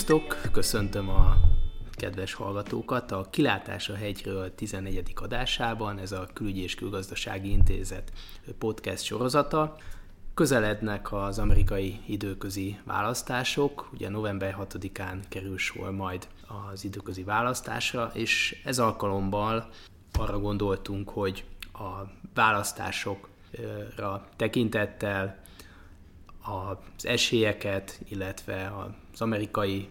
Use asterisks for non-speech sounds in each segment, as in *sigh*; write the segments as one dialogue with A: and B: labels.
A: Szervusztok, köszöntöm a kedves hallgatókat a Kilátás a hegyről 14. adásában, ez a Külügyi és Külgazdasági Intézet podcast sorozata. Közelednek az amerikai időközi választások, ugye november 6-án kerül sor majd az időközi választásra, és ez alkalommal arra gondoltunk, hogy a választásokra tekintettel az esélyeket, illetve az amerikai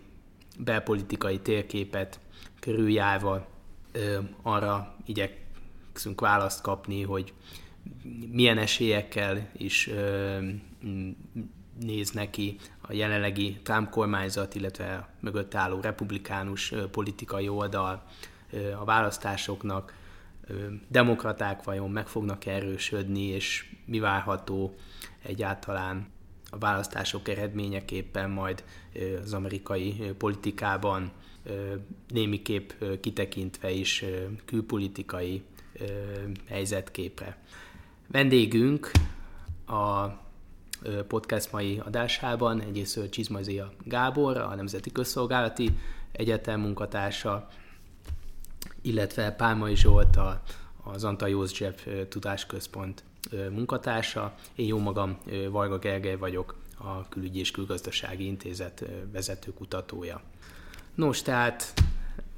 A: belpolitikai térképet körüljárva arra igyekszünk választ kapni, hogy milyen esélyekkel is néz neki a jelenlegi Trump kormányzat, illetve a mögött álló republikánus politikai oldal a választásoknak, demokraták vajon meg fognak erősödni, és mi várható egyáltalán a választások eredményeképpen majd az amerikai politikában némiképp kitekintve is külpolitikai helyzetképre. Vendégünk a podcast mai adásában egyrészt Csizmazia Gábor, a Nemzeti Közszolgálati Egyetem munkatársa, illetve Pálmai Zsolt, az Antal József Tudásközpont munkatársa. Én jó magam Varga Gergely vagyok, a Külügyi és Külgazdasági Intézet vezető kutatója. Nos, tehát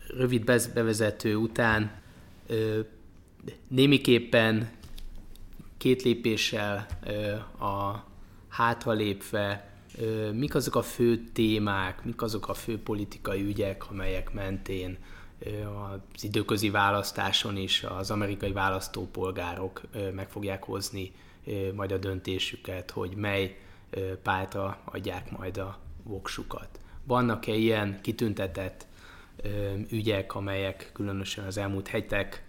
A: rövid bevezető után némiképpen két lépéssel a hátralépve, mik azok a fő témák, mik azok a fő politikai ügyek, amelyek mentén az időközi választáson is az amerikai választópolgárok meg fogják hozni majd a döntésüket, hogy mely pártra adják majd a voksukat. Vannak-e ilyen kitüntetett ügyek, amelyek különösen az elmúlt hetek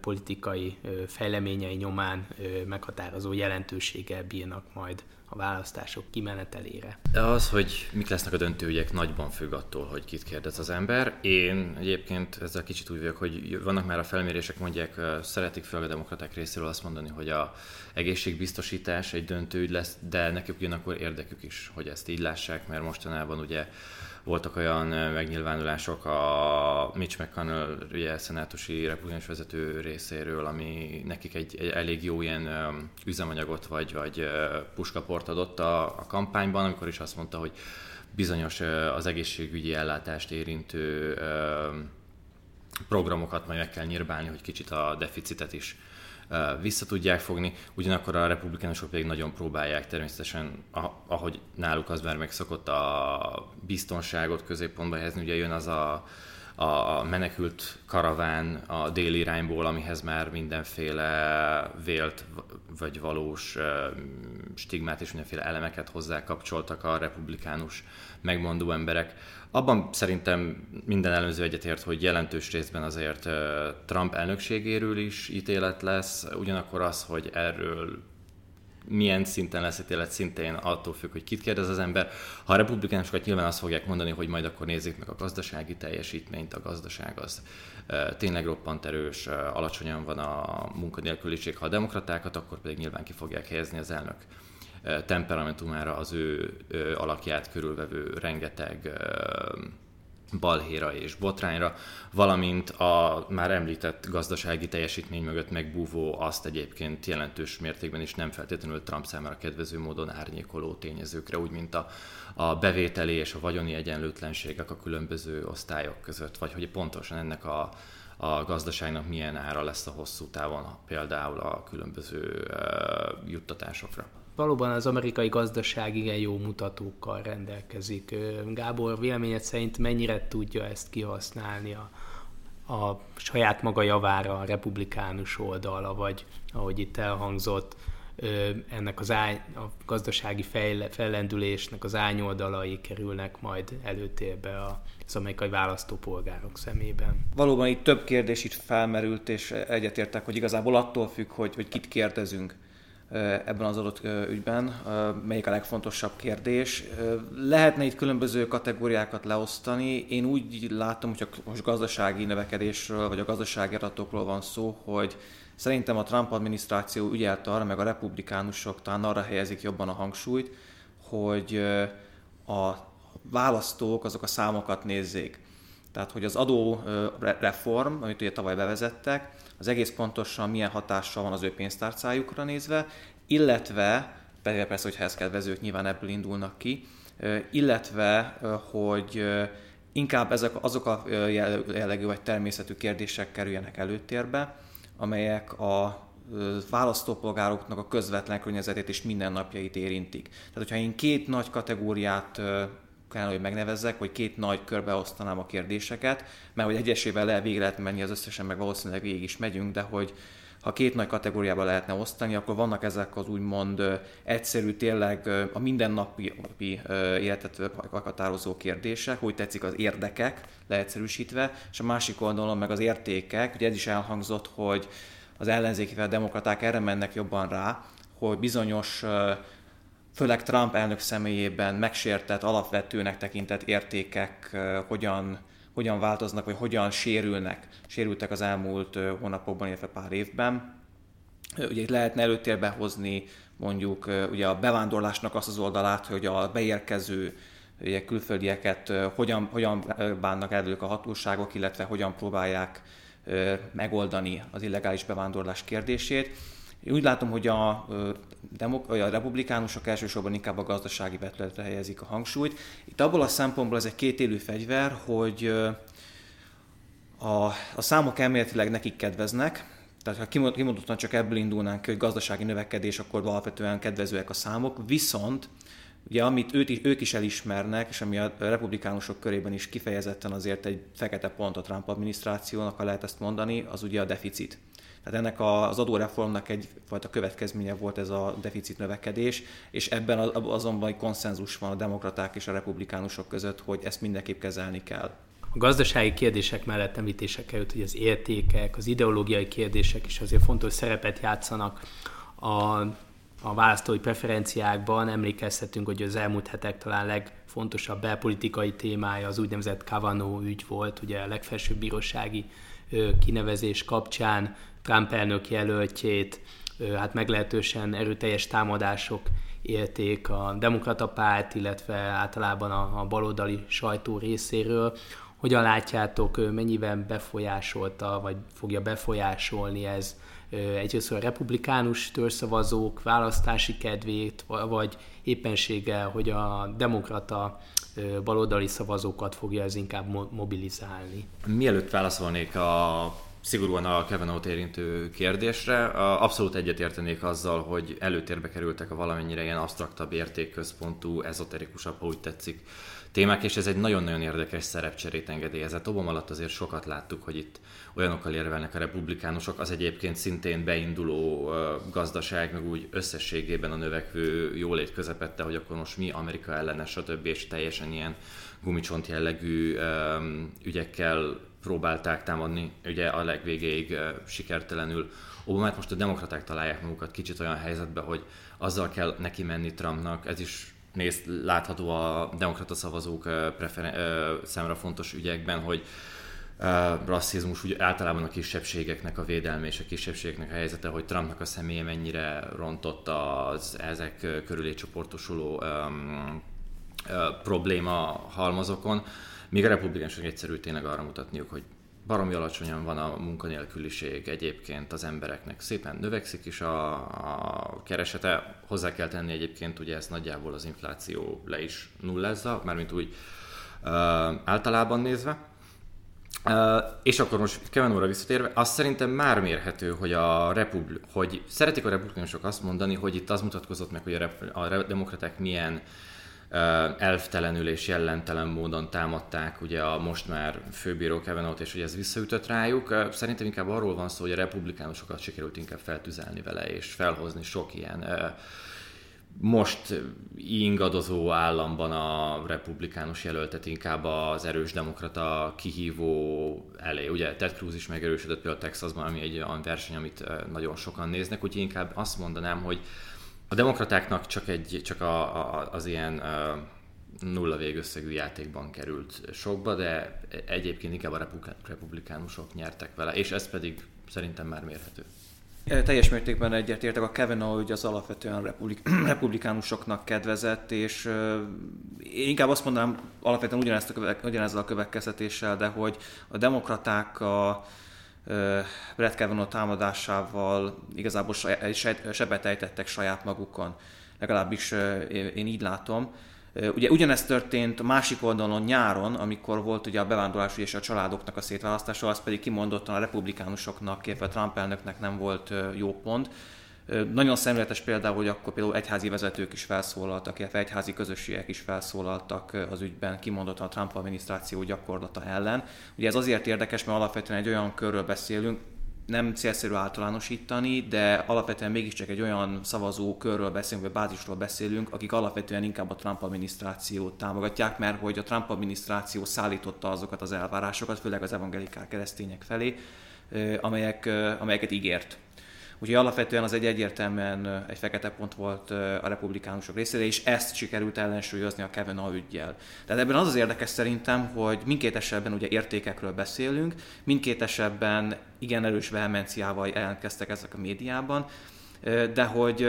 A: politikai fejleményei nyomán meghatározó jelentőséggel bírnak majd a választások kimenetelére.
B: Az, hogy mik lesznek a döntőügyek, nagyban függ attól, hogy kit kérdez az ember. Én egyébként ezzel kicsit úgy vagyok, hogy vannak már a felmérések, mondják, szeretik fel a demokraták részéről azt mondani, hogy a egészségbiztosítás egy döntőügy lesz, de nekik ugyanakkor érdekük is, hogy ezt így lássák, mert mostanában ugye voltak olyan megnyilvánulások a Mitch McConnell, ugye szenátusi republikánus vezető részéről, ami nekik egy, egy elég jó ilyen üzemanyagot vagy, vagy puskaport adott a, a kampányban, amikor is azt mondta, hogy bizonyos az egészségügyi ellátást érintő programokat majd meg kell nyírbálni, hogy kicsit a deficitet is vissza tudják fogni, ugyanakkor a republikánusok pedig nagyon próbálják természetesen, ahogy náluk az már megszokott a biztonságot középpontba helyezni, ugye jön az a, a menekült karaván a déli irányból, amihez már mindenféle vélt vagy valós stigmát és mindenféle elemeket hozzá kapcsoltak a republikánus megmondó emberek. Abban szerintem minden elemző egyetért, hogy jelentős részben azért Trump elnökségéről is ítélet lesz, ugyanakkor az, hogy erről milyen szinten lesz ítélet, szintén attól függ, hogy kit kérdez az ember. Ha a republikánusokat nyilván azt fogják mondani, hogy majd akkor nézzék meg a gazdasági teljesítményt, a gazdaság az tényleg roppant erős, alacsonyan van a munkanélküliség. Ha a demokratákat, akkor pedig nyilván ki fogják helyezni az elnök temperamentumára az ő alakját körülvevő rengeteg balhéra és botrányra, valamint a már említett gazdasági teljesítmény mögött megbúvó azt egyébként jelentős mértékben is nem feltétlenül Trump számára kedvező módon árnyékoló tényezőkre, úgy mint a, a bevételi és a vagyoni egyenlőtlenségek a különböző osztályok között, vagy hogy pontosan ennek a, a gazdaságnak milyen ára lesz a hosszú távon, például a különböző uh, juttatásokra
A: valóban az amerikai gazdaság igen jó mutatókkal rendelkezik. Gábor, véleményed szerint mennyire tudja ezt kihasználni a, a saját maga javára a republikánus oldala, vagy ahogy itt elhangzott, ennek az ány, a gazdasági fejle, fellendülésnek az ányoldalai kerülnek majd előtérbe az amerikai választópolgárok szemében.
C: Valóban itt több kérdés itt felmerült, és egyetértek, hogy igazából attól függ, hogy, hogy kit kérdezünk ebben az adott ügyben, melyik a legfontosabb kérdés. Lehetne itt különböző kategóriákat leosztani. Én úgy látom, hogy most gazdasági növekedésről, vagy a gazdasági adatokról van szó, hogy szerintem a Trump adminisztráció ügyelt arra, meg a republikánusok talán arra helyezik jobban a hangsúlyt, hogy a választók azok a számokat nézzék. Tehát, hogy az adó reform, amit ugye tavaly bevezettek, az egész pontosan milyen hatással van az ő pénztárcájukra nézve, illetve, persze, hogyha ezt kedvezők nyilván ebből indulnak ki, illetve, hogy inkább ezek azok a jellegű vagy természetű kérdések kerüljenek előtérbe, amelyek a választópolgároknak a közvetlen környezetét és mindennapjait érintik. Tehát, hogyha én két nagy kategóriát kellene, hogy megnevezzek, hogy két nagy körbe osztanám a kérdéseket, mert hogy egyesével le végig lehet menni az összesen, meg valószínűleg végig is megyünk, de hogy ha két nagy kategóriába lehetne osztani, akkor vannak ezek az úgymond egyszerű, tényleg a mindennapi életet meghatározó kérdések, hogy tetszik az érdekek, leegyszerűsítve, és a másik oldalon meg az értékek, ugye ez is elhangzott, hogy az ellenzéki demokraták erre mennek jobban rá, hogy bizonyos főleg Trump elnök személyében megsértett, alapvetőnek tekintett értékek hogyan, hogyan változnak, vagy hogyan sérülnek, sérültek az elmúlt hónapokban, illetve pár évben. Ugye itt lehetne előtérbe hozni mondjuk ugye a bevándorlásnak azt az oldalát, hogy a beérkező ugye, külföldieket hogyan, hogyan bánnak el a hatóságok, illetve hogyan próbálják megoldani az illegális bevándorlás kérdését. Én úgy látom, hogy a, demok- a republikánusok elsősorban inkább a gazdasági vetületre helyezik a hangsúlyt. Itt abból a szempontból ez egy kétélű fegyver, hogy a, a számok elméletileg nekik kedveznek, tehát ha kimondottan csak ebből indulnánk hogy gazdasági növekedés, akkor alapvetően kedvezőek a számok, viszont ugye amit őt, ők is elismernek, és ami a republikánusok körében is kifejezetten azért egy fekete pont a Trump adminisztrációnak, ha lehet ezt mondani, az ugye a deficit. Tehát ennek az adóreformnak egyfajta következménye volt ez a deficit növekedés, és ebben azonban konszenzus van a demokraták és a republikánusok között, hogy ezt mindenképp kezelni kell.
A: A gazdasági kérdések mellett említések került, hogy az értékek, az ideológiai kérdések is azért fontos szerepet játszanak a, a választói preferenciákban. Emlékezhetünk, hogy az elmúlt hetek talán legfontosabb belpolitikai témája az úgynevezett Kavano ügy volt, ugye a legfelsőbb bírósági kinevezés kapcsán Trump elnök jelöltjét, hát meglehetősen erőteljes támadások élték a demokrata párt, illetve általában a, a baloldali sajtó részéről. Hogyan látjátok, mennyiben befolyásolta, vagy fogja befolyásolni ez egyrészt a republikánus törszavazók választási kedvét, vagy éppenséggel, hogy a demokrata baloldali szavazókat fogja ez inkább mobilizálni.
B: Mielőtt válaszolnék a szigorúan a Kevin érintő kérdésre. Abszolút egyetértenék azzal, hogy előtérbe kerültek a valamennyire ilyen absztraktabb értékközpontú, ezoterikusabb, ha úgy tetszik, témák, és ez egy nagyon-nagyon érdekes szerepcserét engedélyezett. Obama alatt azért sokat láttuk, hogy itt olyanokkal érvelnek a republikánusok, az egyébként szintén beinduló gazdaság, meg úgy összességében a növekvő jólét közepette, hogy akkor most mi Amerika ellenes, stb. és teljesen ilyen gumicsont jellegű ügyekkel próbálták támadni, ugye a legvégéig sikertelenül. Obamát most a demokraták találják magukat kicsit olyan helyzetbe, hogy azzal kell neki menni Trumpnak, ez is néz, látható a demokrata szavazók preferen- számra fontos ügyekben, hogy rasszizmus, úgy általában a kisebbségeknek a védelme és a kisebbségeknek a helyzete, hogy Trumpnak a személye mennyire rontott az ezek körülé csoportosuló um, uh, probléma halmazokon. Míg a republikánusok egyszerű tényleg arra mutatniuk, hogy baromi alacsonyan van a munkanélküliség egyébként az embereknek. Szépen növekszik is a, a keresete. Hozzá kell tenni egyébként, ugye ezt nagyjából az infláció le is nullázza, mármint úgy uh, általában nézve. Uh, és akkor most Kevin óra visszatérve, azt szerintem már mérhető, hogy a republi- hogy szeretik a republikánusok azt mondani, hogy itt az mutatkozott meg, hogy a, rep- a demokraták milyen uh, elftelenül és jellentelen módon támadták ugye a most már főbíró Kavanaugh-t, és hogy ez visszaütött rájuk. Szerintem inkább arról van szó, hogy a republikánusokat sikerült inkább feltüzelni vele, és felhozni sok ilyen most ingadozó államban a republikánus jelöltet inkább az erős demokrata kihívó elé. Ugye Ted Cruz is megerősödött például Texasban, ami egy olyan verseny, amit nagyon sokan néznek, úgyhogy inkább azt mondanám, hogy a demokratáknak csak, egy, csak a, a, az ilyen uh, nulla végösszegű játékban került sokba, de egyébként inkább a republikánusok nyertek vele, és ez pedig szerintem már mérhető.
C: Teljes mértékben egyetértek. A Kavanaugh hogy az alapvetően republik, *clears throat* republikánusoknak kedvezett, és én inkább azt mondanám alapvetően ugyanezt a kövek, ugyanezzel a következtetéssel, de hogy a demokraták a Brett Kavanaugh támadásával igazából sebet ejtettek saját magukon. Legalábbis én így látom. Ugye ugyanezt történt a másik oldalon nyáron, amikor volt ugye a bevándorlás és a családoknak a szétválasztása, az pedig kimondottan a republikánusoknak, illetve Trump elnöknek nem volt jó pont. Nagyon szemléletes például, hogy akkor például egyházi vezetők is felszólaltak, illetve egyházi közösségek is felszólaltak az ügyben, kimondottan a Trump adminisztráció gyakorlata ellen. Ugye ez azért érdekes, mert alapvetően egy olyan körről beszélünk, nem célszerű általánosítani, de alapvetően mégiscsak egy olyan szavazó körről beszélünk, vagy bázisról beszélünk, akik alapvetően inkább a Trump adminisztrációt támogatják, mert hogy a Trump adminisztráció szállította azokat az elvárásokat, főleg az evangelikál keresztények felé, amelyek, amelyeket ígért. Úgyhogy alapvetően az egy egyértelműen egy fekete pont volt a republikánusok részére, és ezt sikerült ellensúlyozni a Kavanaugh ügyjel. Tehát ebben az az érdekes szerintem, hogy mindkét esetben ugye értékekről beszélünk, mindkét esetben igen erős vehemenciával jelentkeztek ezek a médiában, de hogy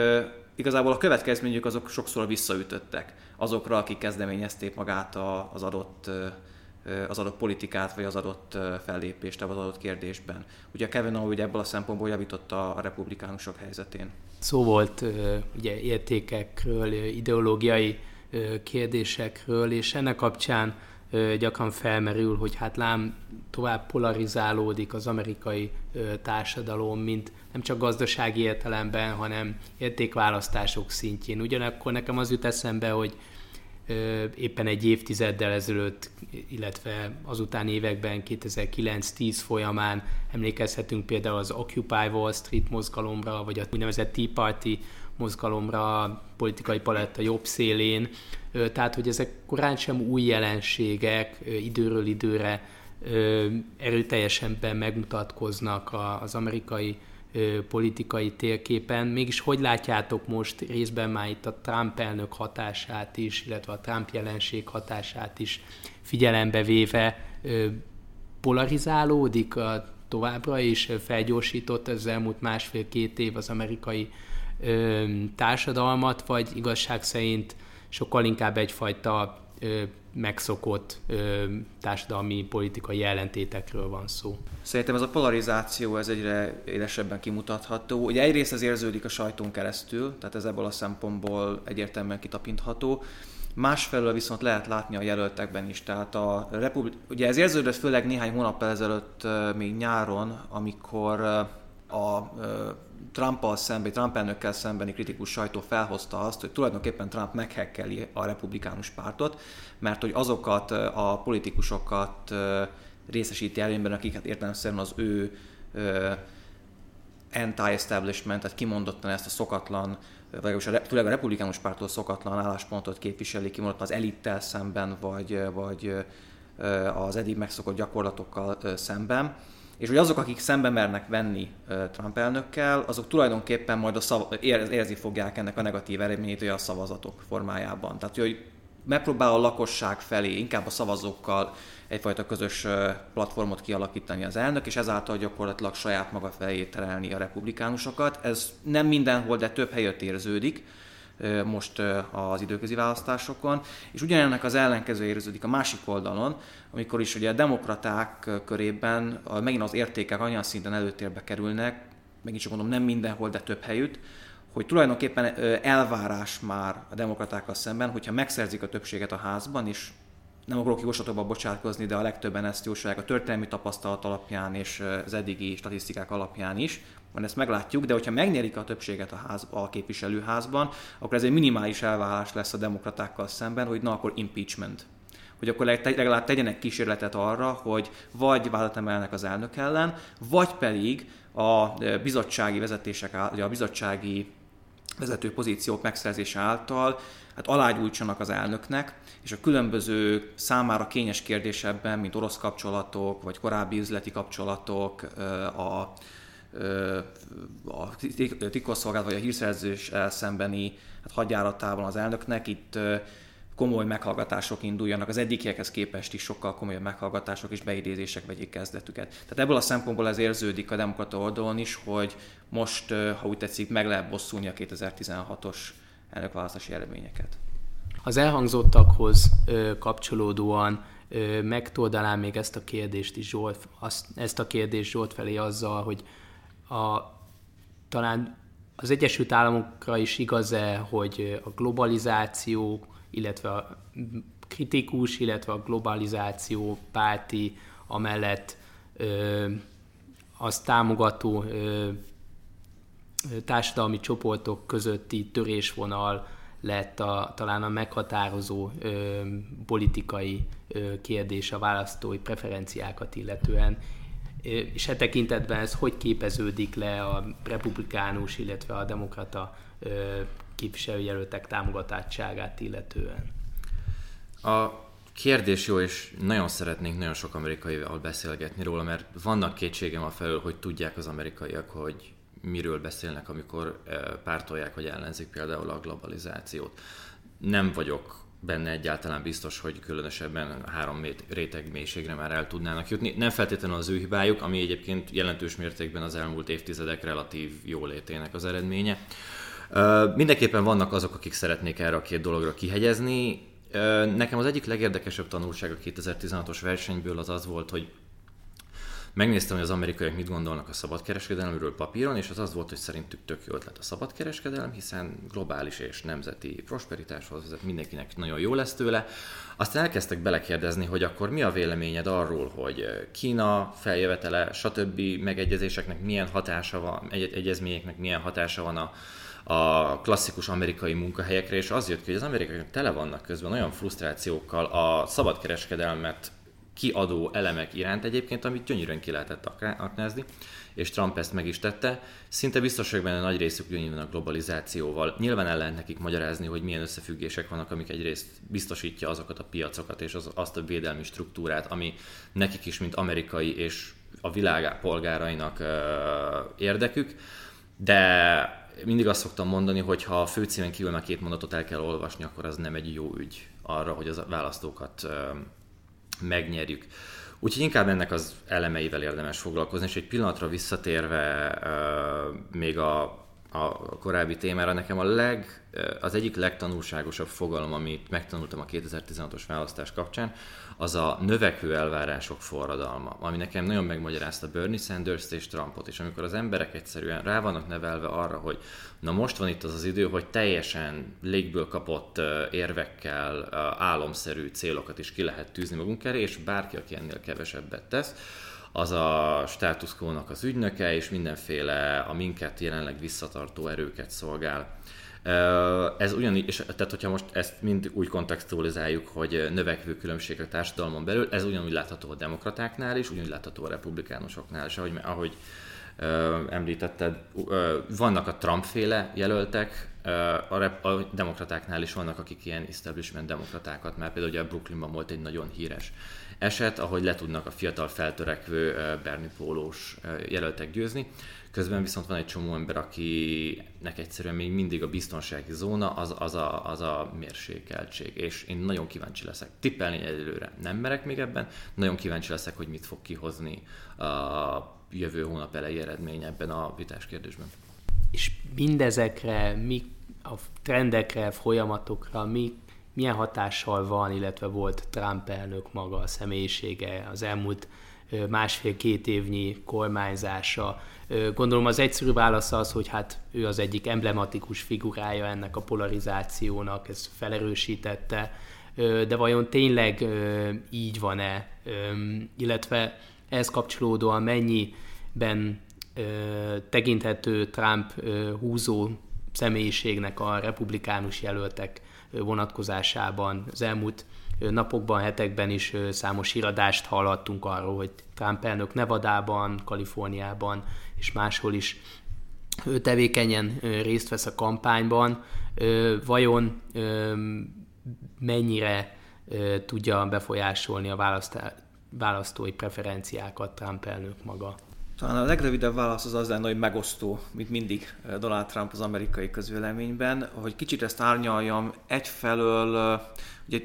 C: igazából a következményük azok sokszor visszaütöttek azokra, akik kezdeményezték magát az adott az adott politikát, vagy az adott fellépést, az adott kérdésben. Ugye Kevin ugye ebből a szempontból javította a republikánusok helyzetén.
A: Szó volt ugye értékekről, ideológiai kérdésekről, és ennek kapcsán gyakran felmerül, hogy hát lám tovább polarizálódik az amerikai társadalom, mint nem csak gazdasági értelemben, hanem értékválasztások szintjén. Ugyanakkor nekem az jut eszembe, hogy éppen egy évtizeddel ezelőtt, illetve azután években 2009-10 folyamán emlékezhetünk például az Occupy Wall Street mozgalomra, vagy a úgynevezett Tea Party mozgalomra, politikai paletta jobb szélén. Tehát, hogy ezek korán sem új jelenségek, időről időre erőteljesen megmutatkoznak az amerikai politikai térképen. Mégis hogy látjátok most részben már itt a Trump elnök hatását is, illetve a Trump jelenség hatását is figyelembe véve polarizálódik a továbbra is, felgyorsított az elmúlt másfél-két év az amerikai társadalmat, vagy igazság szerint sokkal inkább egyfajta megszokott ö, társadalmi politikai ellentétekről van szó.
C: Szerintem ez a polarizáció ez egyre élesebben kimutatható. Ugye egyrészt ez érződik a sajtón keresztül, tehát ez ebből a szempontból egyértelműen kitapintható. Másfelől viszont lehet látni a jelöltekben is. Tehát a republik... Ugye ez érződött főleg néhány hónappal ezelőtt még nyáron, amikor a Trumpal szemben, Trump elnökkel szembeni kritikus sajtó felhozta azt, hogy tulajdonképpen Trump meghekkeli a republikánus pártot, mert hogy azokat a politikusokat részesíti előnyben, akiket értelemszerűen az ő anti-establishment, tehát kimondottan ezt a szokatlan, vagy főleg a republikánus pártól szokatlan álláspontot képviseli, kimondottan az elittel szemben, vagy, vagy az eddig megszokott gyakorlatokkal szemben és hogy azok, akik szembe mernek venni Trump elnökkel, azok tulajdonképpen majd a szav- érzi fogják ennek a negatív eredményét a szavazatok formájában. Tehát, hogy megpróbál a lakosság felé, inkább a szavazókkal egyfajta közös platformot kialakítani az elnök, és ezáltal gyakorlatilag saját maga felé terelni a republikánusokat. Ez nem mindenhol, de több helyet érződik most az időközi választásokon, és ugyanennek az ellenkező érződik a másik oldalon, amikor is ugye a demokraták körében megint az értékek olyan szinten előtérbe kerülnek, megint csak mondom, nem mindenhol, de több helyütt, hogy tulajdonképpen elvárás már a demokratákkal szemben, hogyha megszerzik a többséget a házban, és nem akarok jóslatokba bocsátkozni, de a legtöbben ezt jósolják a történelmi tapasztalat alapján és az eddigi statisztikák alapján is, mert ezt meglátjuk, de hogyha megnyerik a többséget a, ház, a képviselőházban, akkor ez egy minimális elvárás lesz a demokratákkal szemben, hogy na akkor impeachment. Hogy akkor legalább tegyenek kísérletet arra, hogy vagy vádat emelnek az elnök ellen, vagy pedig a bizottsági vezetések, a bizottsági vezető pozíciók megszerzése által hát alágyújtsanak az elnöknek, és a különböző számára kényes kérdésekben, mint orosz kapcsolatok, vagy korábbi üzleti kapcsolatok, a a titkosszolgálat vagy a hírszerzés szembeni hát hadjáratában az elnöknek itt komoly meghallgatások induljanak, az eddigiekhez képest is sokkal komolyabb meghallgatások és beidézések vegyék kezdetüket. Tehát ebből a szempontból ez érződik a demokrata oldalon is, hogy most, ha úgy tetszik, meg lehet bosszulni a 2016-os elnökválasztási eredményeket.
A: Az elhangzottakhoz kapcsolódóan megtoldanám még ezt a kérdést is Zsolt, azt, ezt a kérdést Zsolt felé azzal, hogy a, talán az Egyesült Államokra is igaz-e, hogy a globalizáció, illetve a kritikus, illetve a globalizáció párti, amellett ö, azt támogató ö, társadalmi csoportok közötti törésvonal lett a, talán a meghatározó ö, politikai ö, kérdés a választói preferenciákat illetően. És e tekintetben ez hogy képeződik le a republikánus, illetve a demokrata ö, képviselőjelöltek támogatottságát illetően?
B: A kérdés jó, és nagyon szeretnénk nagyon sok amerikaival beszélgetni róla, mert vannak kétségem a felől, hogy tudják az amerikaiak, hogy miről beszélnek, amikor eh, pártolják, hogy ellenzik például a globalizációt. Nem vagyok benne egyáltalán biztos, hogy különösebben három réteg mélységre már el tudnának jutni. Nem feltétlenül az ő hibájuk, ami egyébként jelentős mértékben az elmúlt évtizedek relatív jólétének az eredménye. Mindenképpen vannak azok, akik szeretnék erre a két dologra kihegyezni. Nekem az egyik legérdekesebb tanulság a 2016-os versenyből az az volt, hogy Megnéztem, hogy az amerikaiak mit gondolnak a szabadkereskedelemről papíron, és az az volt, hogy szerintük tök jó ötlet a szabadkereskedelem, hiszen globális és nemzeti prosperitáshoz vezet, mindenkinek nagyon jó lesz tőle. Aztán elkezdtek belekérdezni, hogy akkor mi a véleményed arról, hogy Kína feljövetele, stb. megegyezéseknek milyen hatása van, egy- egyezményeknek milyen hatása van a, a klasszikus amerikai munkahelyekre, és az jött ki, hogy az amerikaiak tele vannak közben olyan frusztrációkkal a szabadkereskedelmet kiadó elemek iránt egyébként, amit gyönyörűen ki lehetett aknázni, és Trump ezt meg is tette. Szinte biztos vagyok benne nagy részük ugyanígy a globalizációval. Nyilván el lehet nekik magyarázni, hogy milyen összefüggések vannak, amik egyrészt biztosítja azokat a piacokat és az, azt a védelmi struktúrát, ami nekik is, mint amerikai és a világ polgárainak érdekük, de mindig azt szoktam mondani, hogy ha a főcímen kívül a két mondatot el kell olvasni, akkor az nem egy jó ügy arra, hogy az választókat ö, megnyerjük. Úgyhogy inkább ennek az elemeivel érdemes foglalkozni, és egy pillanatra visszatérve uh, még a, a korábbi témára, nekem a leg, az egyik legtanulságosabb fogalom, amit megtanultam a 2016-os választás kapcsán, az a növekvő elvárások forradalma, ami nekem nagyon megmagyarázta Bernie Sanders-t és Trumpot, és amikor az emberek egyszerűen rá vannak nevelve arra, hogy na most van itt az az idő, hogy teljesen légből kapott érvekkel álomszerű célokat is ki lehet tűzni magunk elé, és bárki, aki ennél kevesebbet tesz, az a status az ügynöke, és mindenféle a minket jelenleg visszatartó erőket szolgál. Ez ugyanígy, és tehát hogyha most ezt mind úgy kontextualizáljuk, hogy növekvő különbség a társadalmon belül, ez ugyanúgy látható a demokratáknál is, ugyanúgy látható a republikánusoknál is, ahogy, ahogy említetted, vannak a Trump-féle jelöltek, a, rep, a demokratáknál is vannak, akik ilyen establishment demokratákat, mert például ugye a Brooklynban volt egy nagyon híres eset, ahogy le tudnak a fiatal feltörekvő Bernie Pólós jelöltek győzni. Közben viszont van egy csomó ember, akinek egyszerűen még mindig a biztonsági zóna az, az, a, az a mérsékeltség. És én nagyon kíváncsi leszek. Tippelni egyelőre nem merek még ebben, nagyon kíváncsi leszek, hogy mit fog kihozni a jövő hónap elejé eredmény ebben a vitás kérdésben.
A: És mindezekre, mi a trendekre, folyamatokra, mi, milyen hatással van, illetve volt Trump elnök maga, a személyisége, az elmúlt másfél-két évnyi kormányzása. Gondolom az egyszerű válasz az, hogy hát ő az egyik emblematikus figurája ennek a polarizációnak, ez felerősítette, de vajon tényleg így van-e, illetve ehhez kapcsolódóan mennyiben tekinthető Trump húzó személyiségnek a republikánus jelöltek vonatkozásában az elmúlt napokban, hetekben is számos híradást hallhattunk arról, hogy Trump elnök Nevadában, Kaliforniában és máshol is tevékenyen részt vesz a kampányban. Vajon mennyire tudja befolyásolni a választói preferenciákat Trump elnök maga?
C: Talán a legrövidebb válasz az az lenne, hogy megosztó, mint mindig Donald Trump az amerikai közvéleményben. Hogy kicsit ezt árnyaljam, egyfelől ugye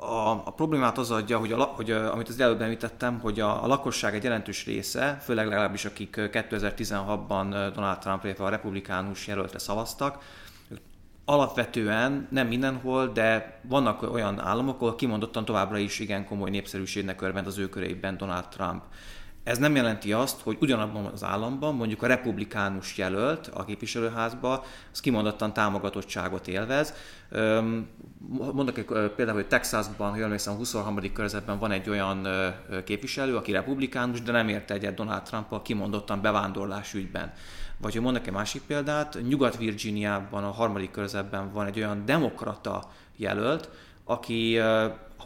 C: a, a problémát az adja, hogy, a, hogy a, amit az előbb említettem, hogy a, a lakosság egy jelentős része, főleg legalábbis akik 2016-ban Donald Trump, illetve a republikánus jelöltre szavaztak, alapvetően nem mindenhol, de vannak olyan államok, ahol kimondottan továbbra is igen komoly népszerűségnek örvend az ő köreiben Donald Trump. Ez nem jelenti azt, hogy ugyanabban az államban mondjuk a republikánus jelölt a képviselőházba, az kimondottan támogatottságot élvez. Mondok egy például, hogy Texasban, ha emlékszem, a 23. körzetben van egy olyan képviselő, aki republikánus, de nem érte egyet Donald Trump-al kimondottan bevándorlás ügyben. Vagy hogy mondok egy másik példát, Nyugat-Virginiában, a harmadik körzetben van egy olyan demokrata jelölt, aki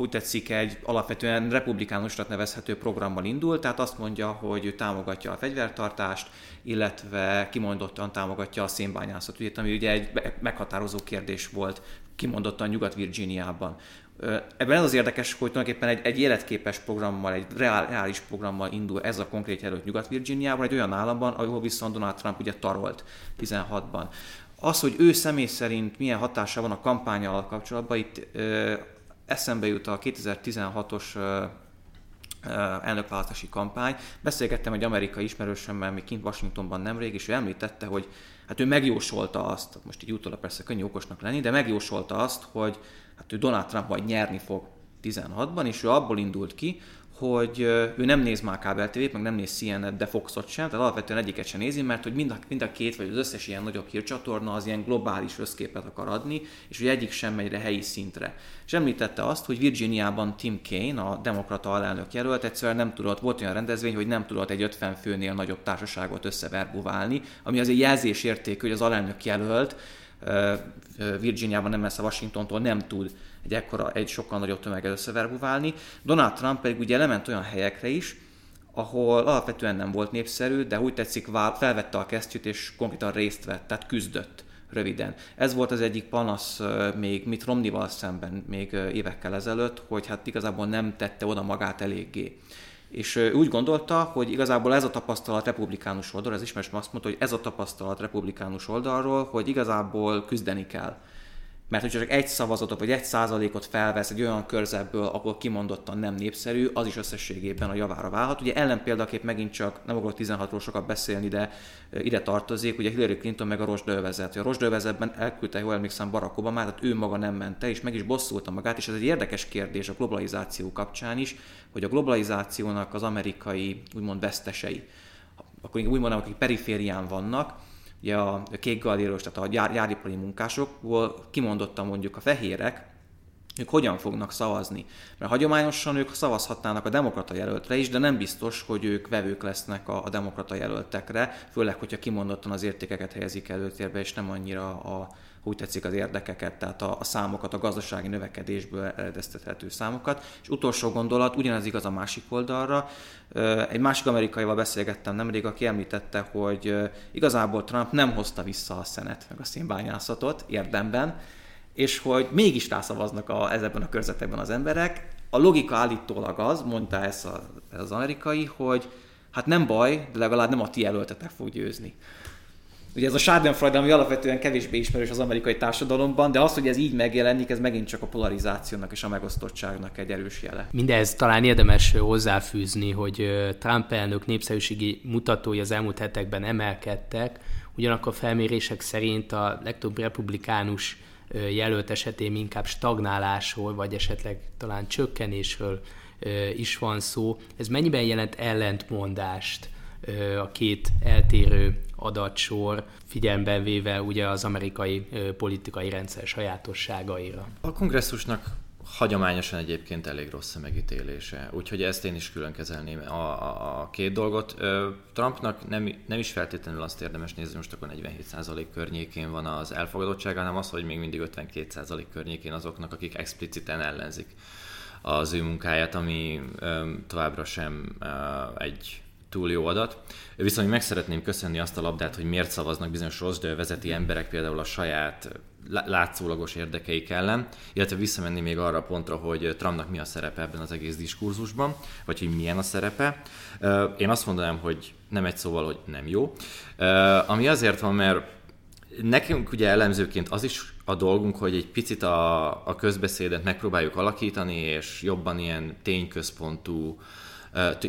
C: úgy tetszik, egy alapvetően republikánusnak nevezhető programmal indul, tehát azt mondja, hogy ő támogatja a fegyvertartást, illetve kimondottan támogatja a szénbányászatot, ami ugye egy meghatározó kérdés volt kimondottan Nyugat-Virginiában. Ebben ez az érdekes, hogy tulajdonképpen egy, egy életképes programmal, egy reál, reális programmal indul ez a konkrét jelölt Nyugat-Virginiában, egy olyan államban, ahol viszont Donald Trump ugye tarolt 16-ban. Az, hogy ő személy szerint milyen hatása van a kampányal kapcsolatban, itt eszembe jut a 2016-os elnökválasztási kampány. Beszélgettem egy amerikai ismerősömmel még kint Washingtonban nemrég, és ő említette, hogy hát ő megjósolta azt, most így utólag persze könnyű okosnak lenni, de megjósolta azt, hogy hát ő Donald Trump majd nyerni fog 16-ban, és ő abból indult ki, hogy ő nem néz már kábel TV-t, meg nem néz CNN-et, de Foxot sem, tehát alapvetően egyiket sem nézi, mert hogy mind a, mind a két, vagy az összes ilyen nagyobb hírcsatorna az ilyen globális összképet akar adni, és hogy egyik sem megy helyi szintre. És említette azt, hogy Virginiában Tim Kaine, a demokrata alelnök jelölt, egyszerűen nem tudott, volt olyan rendezvény, hogy nem tudott egy 50 főnél nagyobb társaságot összeverbuválni, ami azért jelzésérték, hogy az alelnök jelölt Virginiában nem messze Washingtontól nem tud egy ekkora, egy sokkal nagyobb tömeget összeverbuválni. Donald Trump pedig ugye lement olyan helyekre is, ahol alapvetően nem volt népszerű, de úgy tetszik, felvette a kesztyűt és konkrétan részt vett, tehát küzdött röviden. Ez volt az egyik panasz még mit Romnival szemben még évekkel ezelőtt, hogy hát igazából nem tette oda magát eléggé. És úgy gondolta, hogy igazából ez a tapasztalat republikánus oldal, ez ismerős azt mondta, hogy ez a tapasztalat republikánus oldalról, hogy igazából küzdeni kell mert hogyha csak egy szavazatot vagy egy százalékot felvesz egy olyan körzetből, ahol kimondottan nem népszerű, az is összességében a javára válhat. Ugye ellenpéldaképp megint csak, nem akarok 16-ról sokat beszélni, de ide tartozik, ugye Hillary Clinton meg a rosdővezet. A rosdővezetben elküldte, jól emlékszem, Barack Obama, tehát ő maga nem mente, és meg is bosszulta magát, és ez egy érdekes kérdés a globalizáció kapcsán is, hogy a globalizációnak az amerikai úgymond vesztesei, akkor úgy mondanám, akik periférián vannak, ugye a kék galléros, tehát a gyár, gyáripari munkásokból kimondottam mondjuk a fehérek, ők hogyan fognak szavazni. Mert hagyományosan ők szavazhatnának a demokrata jelöltre is, de nem biztos, hogy ők vevők lesznek a, a demokrata jelöltekre, főleg, hogyha kimondottan az értékeket helyezik előtérbe, és nem annyira a, úgy tetszik az érdekeket, tehát a, a számokat, a gazdasági növekedésből eredeztethető számokat. És utolsó gondolat, ugyanez igaz a másik oldalra. Egy másik amerikaival beszélgettem nemrég, aki említette, hogy igazából Trump nem hozta vissza a szenet, meg a színbányászatot érdemben, és hogy mégis rászavaznak a, ezekben a körzetekben az emberek. A logika állítólag az, mondta ez, a, az amerikai, hogy hát nem baj, de legalább nem a ti jelöltetek fog győzni. Ugye ez a Schadenfreude, ami alapvetően kevésbé ismerős az amerikai társadalomban, de az, hogy ez így megjelenik, ez megint csak a polarizációnak és a megosztottságnak egy erős jele.
A: Mindez talán érdemes hozzáfűzni, hogy Trump elnök népszerűségi mutatói az elmúlt hetekben emelkedtek, ugyanakkor felmérések szerint a legtöbb republikánus jelölt esetén inkább stagnálásról, vagy esetleg talán csökkenésről is van szó. Ez mennyiben jelent ellentmondást a két eltérő adatsor figyelemben véve ugye az amerikai politikai rendszer sajátosságaira.
B: A kongresszusnak hagyományosan egyébként elég rossz a megítélése, úgyhogy ezt én is külön kezelném a, a, a két dolgot. Trumpnak nem, nem is feltétlenül azt érdemes nézni, most akkor 47% környékén van az elfogadottsága, hanem az, hogy még mindig 52% környékén azoknak, akik expliciten ellenzik az ő munkáját, ami továbbra sem egy túl jó adat. Viszont meg szeretném köszönni azt a labdát, hogy miért szavaznak bizonyos rossz vezeti emberek például a saját látszólagos érdekeik ellen, illetve visszamenni még arra a pontra, hogy Trumpnak mi a szerepe ebben az egész diskurzusban, vagy hogy milyen a szerepe. Én azt mondanám, hogy nem egy szóval, hogy nem jó. Ami azért van, mert nekünk ugye elemzőként az is a dolgunk, hogy egy picit a, a közbeszédet megpróbáljuk alakítani, és jobban ilyen tényközpontú,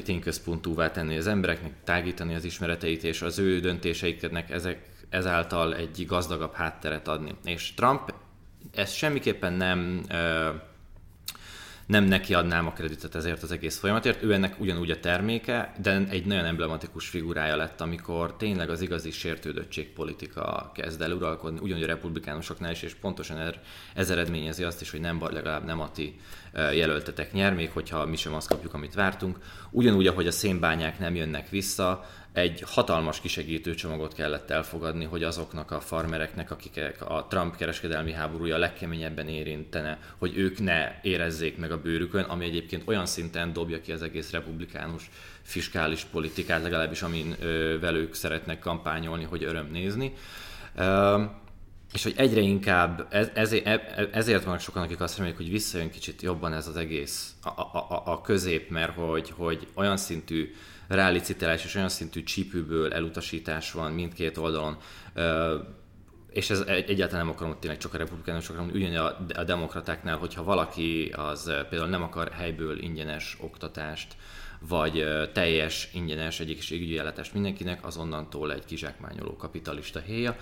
B: tényközpontúvá tenni az embereknek, tágítani az ismereteit, és az ő döntéseiknek ezek, ezáltal egy gazdagabb hátteret adni. És Trump ezt semmiképpen nem nem neki adnám a kreditet ezért az egész folyamatért, ő ennek ugyanúgy a terméke, de egy nagyon emblematikus figurája lett, amikor tényleg az igazi sértődöttség politika kezd el uralkodni, ugyanúgy a republikánusoknál is, és pontosan ez, ez eredményezi azt is, hogy nem legalább nem a ti jelöltetek nyer, még hogyha mi sem azt kapjuk, amit vártunk. Ugyanúgy, ahogy a szénbányák nem jönnek vissza, egy hatalmas kisegítő csomagot kellett elfogadni, hogy azoknak a farmereknek, akik a Trump kereskedelmi háborúja legkeményebben érintene, hogy ők ne érezzék meg a bőrükön, ami egyébként olyan szinten dobja ki az egész republikánus fiskális politikát, legalábbis amin ö, velük szeretnek kampányolni, hogy öröm nézni. Ö, és hogy egyre inkább, ez, ezért, e, ezért vannak sokan, akik azt remélik, hogy visszajön kicsit jobban ez az egész a, a, a közép, mert hogy, hogy olyan szintű reálicitálás és olyan szintű csípőből elutasítás van mindkét oldalon, és ez egyáltalán nem akarom tényleg csak a republikánusokra, hanem ugyan a, a demokratáknál, hogyha valaki az például nem akar helyből ingyenes oktatást, vagy teljes ingyenes egészségügyi ellátást mindenkinek, azonnantól egy kizsákmányoló kapitalista héja.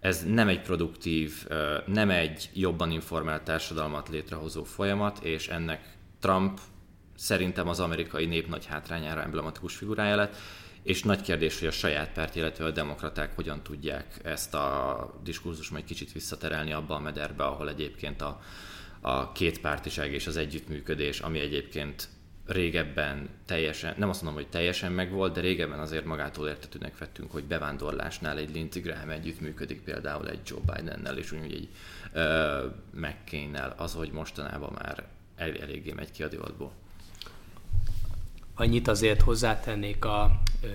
B: Ez nem egy produktív, nem egy jobban informált társadalmat létrehozó folyamat, és ennek Trump szerintem az amerikai nép nagy hátrányára emblematikus figurája lett, és nagy kérdés, hogy a saját párt, illetve a demokraták hogyan tudják ezt a diskurzus majd kicsit visszaterelni abba a mederbe, ahol egyébként a, a két pártiság és az együttműködés, ami egyébként régebben teljesen, nem azt mondom, hogy teljesen megvolt, de régebben azért magától értetőnek vettünk, hogy bevándorlásnál egy Lindsey Graham együttműködik például egy Joe Bidennel, és úgy egy uh, McCain-nel, az, hogy mostanában már el, eléggé megy ki a divatból.
A: Annyit azért hozzátennék a ö,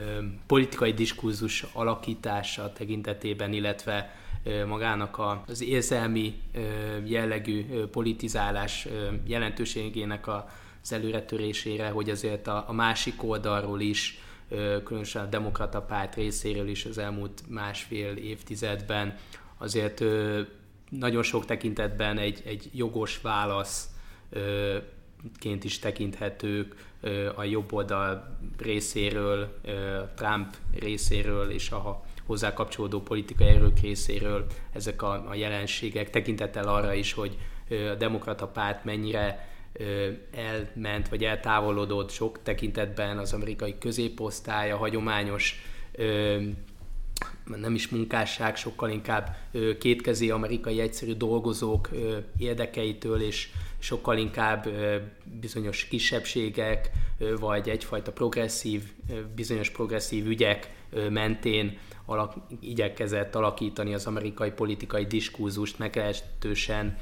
A: politikai diskurzus alakítása tekintetében, illetve ö, magának a, az érzelmi ö, jellegű ö, politizálás ö, jelentőségének a, az előretörésére, hogy azért a, a másik oldalról is, ö, különösen a demokrata párt részéről is az elmúlt másfél évtizedben azért ö, nagyon sok tekintetben egy, egy jogos válasz ö, ként is tekinthetők a jobb oldal részéről, Trump részéről és a hozzá kapcsolódó politikai erők részéről ezek a, a jelenségek, tekintettel arra is, hogy a demokrata párt mennyire elment vagy eltávolodott sok tekintetben az amerikai középosztály, hagyományos nem is munkásság, sokkal inkább kétkezi amerikai egyszerű dolgozók érdekeitől és sokkal inkább bizonyos kisebbségek, vagy egyfajta progresszív, bizonyos progresszív ügyek mentén alak, igyekezett alakítani az amerikai politikai diskurzust meglehetősen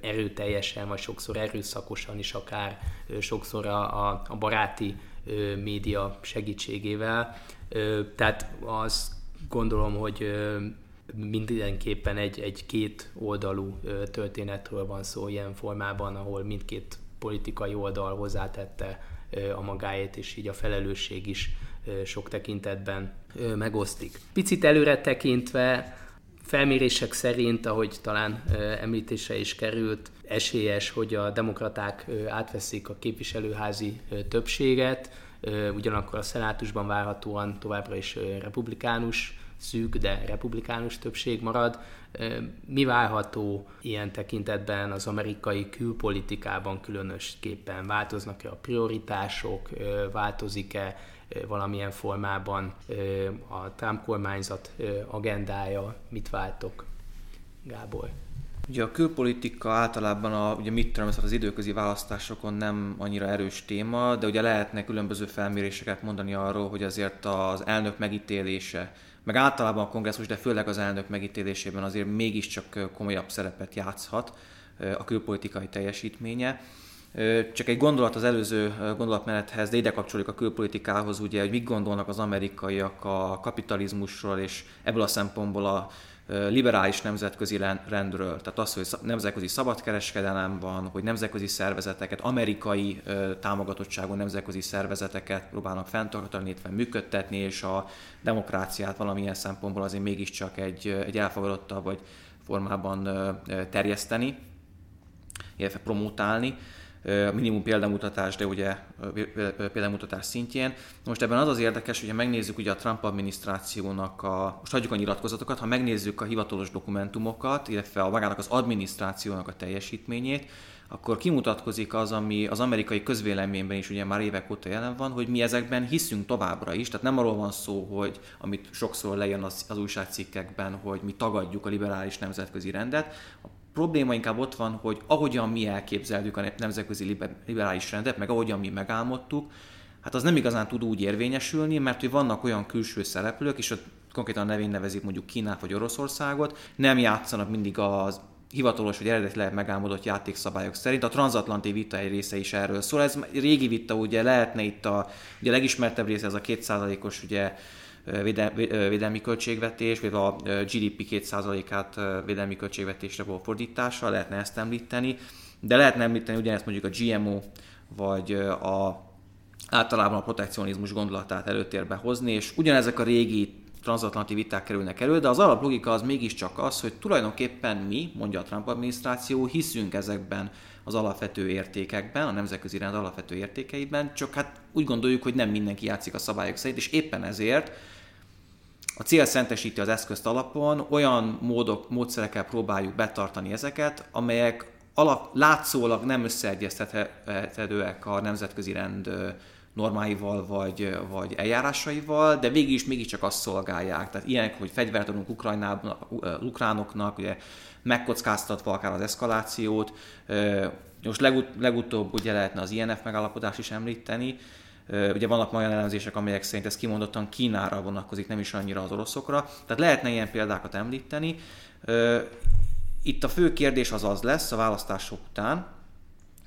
A: erőteljesen, vagy sokszor erőszakosan is akár, sokszor a, a, a baráti média segítségével. Tehát azt gondolom, hogy mindenképpen egy, egy két oldalú történetről van szó ilyen formában, ahol mindkét politikai oldal hozzátette a magáét, és így a felelősség is sok tekintetben megosztik. Picit előre tekintve, felmérések szerint, ahogy talán említése is került, esélyes, hogy a demokraták átveszik a képviselőházi többséget, ugyanakkor a szenátusban várhatóan továbbra is republikánus szűk, de republikánus többség marad. Mi várható ilyen tekintetben az amerikai külpolitikában különösképpen? Változnak-e a prioritások, változik-e valamilyen formában a Trump kormányzat agendája? Mit váltok, Gábor?
C: Ugye a külpolitika általában a ugye midterms, az időközi választásokon nem annyira erős téma, de ugye lehetne különböző felméréseket mondani arról, hogy azért az elnök megítélése meg általában a kongresszus, de főleg az elnök megítélésében azért mégiscsak komolyabb szerepet játszhat a külpolitikai teljesítménye. Csak egy gondolat az előző gondolatmenethez, de ide kapcsoljuk a külpolitikához, ugye, hogy mit gondolnak az amerikaiak a kapitalizmusról, és ebből a szempontból a liberális nemzetközi rendről, tehát az, hogy nemzetközi szabadkereskedelem van, hogy nemzetközi szervezeteket, amerikai támogatottságú nemzetközi szervezeteket próbálnak fenntartani, illetve működtetni, és a demokráciát valamilyen szempontból azért mégiscsak egy, egy elfogadottabb vagy formában terjeszteni, illetve promotálni minimum példamutatás, de ugye példamutatás szintjén. Most ebben az az érdekes, hogyha megnézzük ugye a Trump adminisztrációnak a, most hagyjuk a nyilatkozatokat, ha megnézzük a hivatalos dokumentumokat, illetve a magának az adminisztrációnak a teljesítményét, akkor kimutatkozik az, ami az amerikai közvéleményben is ugye már évek óta jelen van, hogy mi ezekben hiszünk továbbra is. Tehát nem arról van szó, hogy amit sokszor lejön az, az újságcikkekben, hogy mi tagadjuk a liberális nemzetközi rendet. Probléma inkább ott van, hogy ahogyan mi elképzeltük a nemzetközi liberális rendet, meg ahogyan mi megálmodtuk, hát az nem igazán tud úgy érvényesülni, mert hogy vannak olyan külső szereplők, és ott konkrétan nevén nevezik mondjuk Kínát vagy Oroszországot, nem játszanak mindig az hivatalos vagy eredetileg megálmodott játékszabályok szerint. A transatlanti vita egy része is erről szól. Ez régi vita, ugye lehetne itt a, ugye a legismertebb része, ez a kétszázalékos ugye védelmi költségvetés, vagy a GDP 2%-át védelmi költségvetésre való fordítása, lehetne ezt említeni, de lehetne említeni ugyanezt mondjuk a GMO, vagy a általában a protekcionizmus gondolatát előtérbe hozni, és ugyanezek a régi transatlanti viták kerülnek elő, de az alaplogika az mégiscsak az, hogy tulajdonképpen mi, mondja a Trump adminisztráció, hiszünk ezekben az alapvető értékekben, a nemzetközi rend alapvető értékeiben, csak hát úgy gondoljuk, hogy nem mindenki játszik a szabályok szerint, és éppen ezért a cél szentesíti az eszközt alapon, olyan módok, módszerekkel próbáljuk betartani ezeket, amelyek alap, látszólag nem összeegyeztethetőek a nemzetközi rend normáival vagy, vagy eljárásaival, de végig is mégiscsak azt szolgálják. Tehát ilyenek, hogy fegyvert adunk Ukrajnában, ukránoknak, ugye megkockáztatva akár az eszkalációt. Most legut- legutóbb ugye lehetne az INF megállapodást is említeni, Ugye vannak olyan elemzések, amelyek szerint ez kimondottan Kínára vonatkozik, nem is annyira az oroszokra. Tehát lehetne ilyen példákat említeni. Itt a fő kérdés az az lesz a választások után,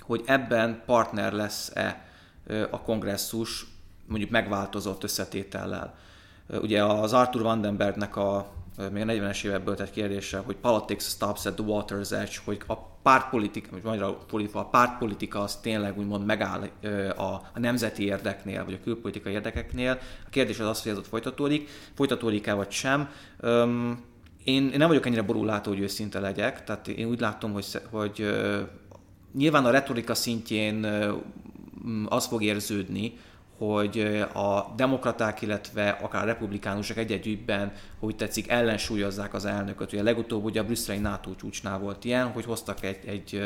C: hogy ebben partner lesz-e a kongresszus mondjuk megváltozott összetétellel. Ugye az Arthur Vandenbergnek a még a 40-es évekből tett kérdése, hogy politics stops at the water's edge, hogy a pártpolitika, vagy magyarul a pártpolitika az tényleg úgymond megáll a, a nemzeti érdeknél, vagy a külpolitikai érdekeknél. A kérdés az az, hogy ez ott folytatódik, folytatódik-e vagy sem. én, én nem vagyok ennyire borulátó, hogy őszinte legyek, tehát én úgy látom, hogy, hogy nyilván a retorika szintjén az fog érződni, hogy a demokraták, illetve akár a republikánusok egy-együttben, hogy tetszik, ellensúlyozzák az elnököt. Ugye legutóbb ugye a brüsszeli NATO csúcsnál volt ilyen, hogy hoztak egy, egy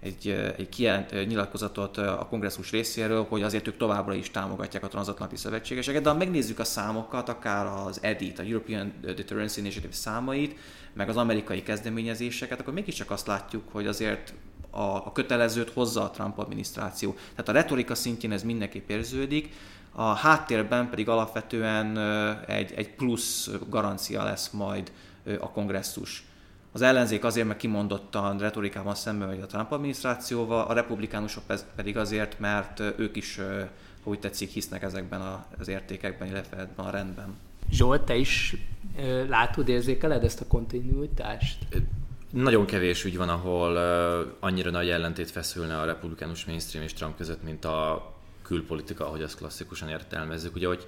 C: egy, egy kijelent nyilatkozatot a kongresszus részéről, hogy azért ők továbbra is támogatják a transatlanti szövetségeseket, de ha megnézzük a számokat, akár az EDIT, a European Deterrence Initiative számait, meg az amerikai kezdeményezéseket, akkor mégiscsak azt látjuk, hogy azért a, a kötelezőt hozza a Trump adminisztráció. Tehát a retorika szintjén ez mindenképp érződik, a háttérben pedig alapvetően egy, egy plusz garancia lesz majd a kongresszus. Az ellenzék azért, mert kimondottan retorikában szemben megy a Trump adminisztrációval, a republikánusok pedig azért, mert ők is, hogy tetszik, hisznek ezekben az értékekben, illetve ebben a rendben.
A: Zsolt, te is látod, érzékeled ezt a kontinuitást?
B: Nagyon kevés ügy van, ahol annyira nagy ellentét feszülne a republikánus mainstream és Trump között, mint a külpolitika, ahogy azt klasszikusan értelmezzük. Ugye, hogy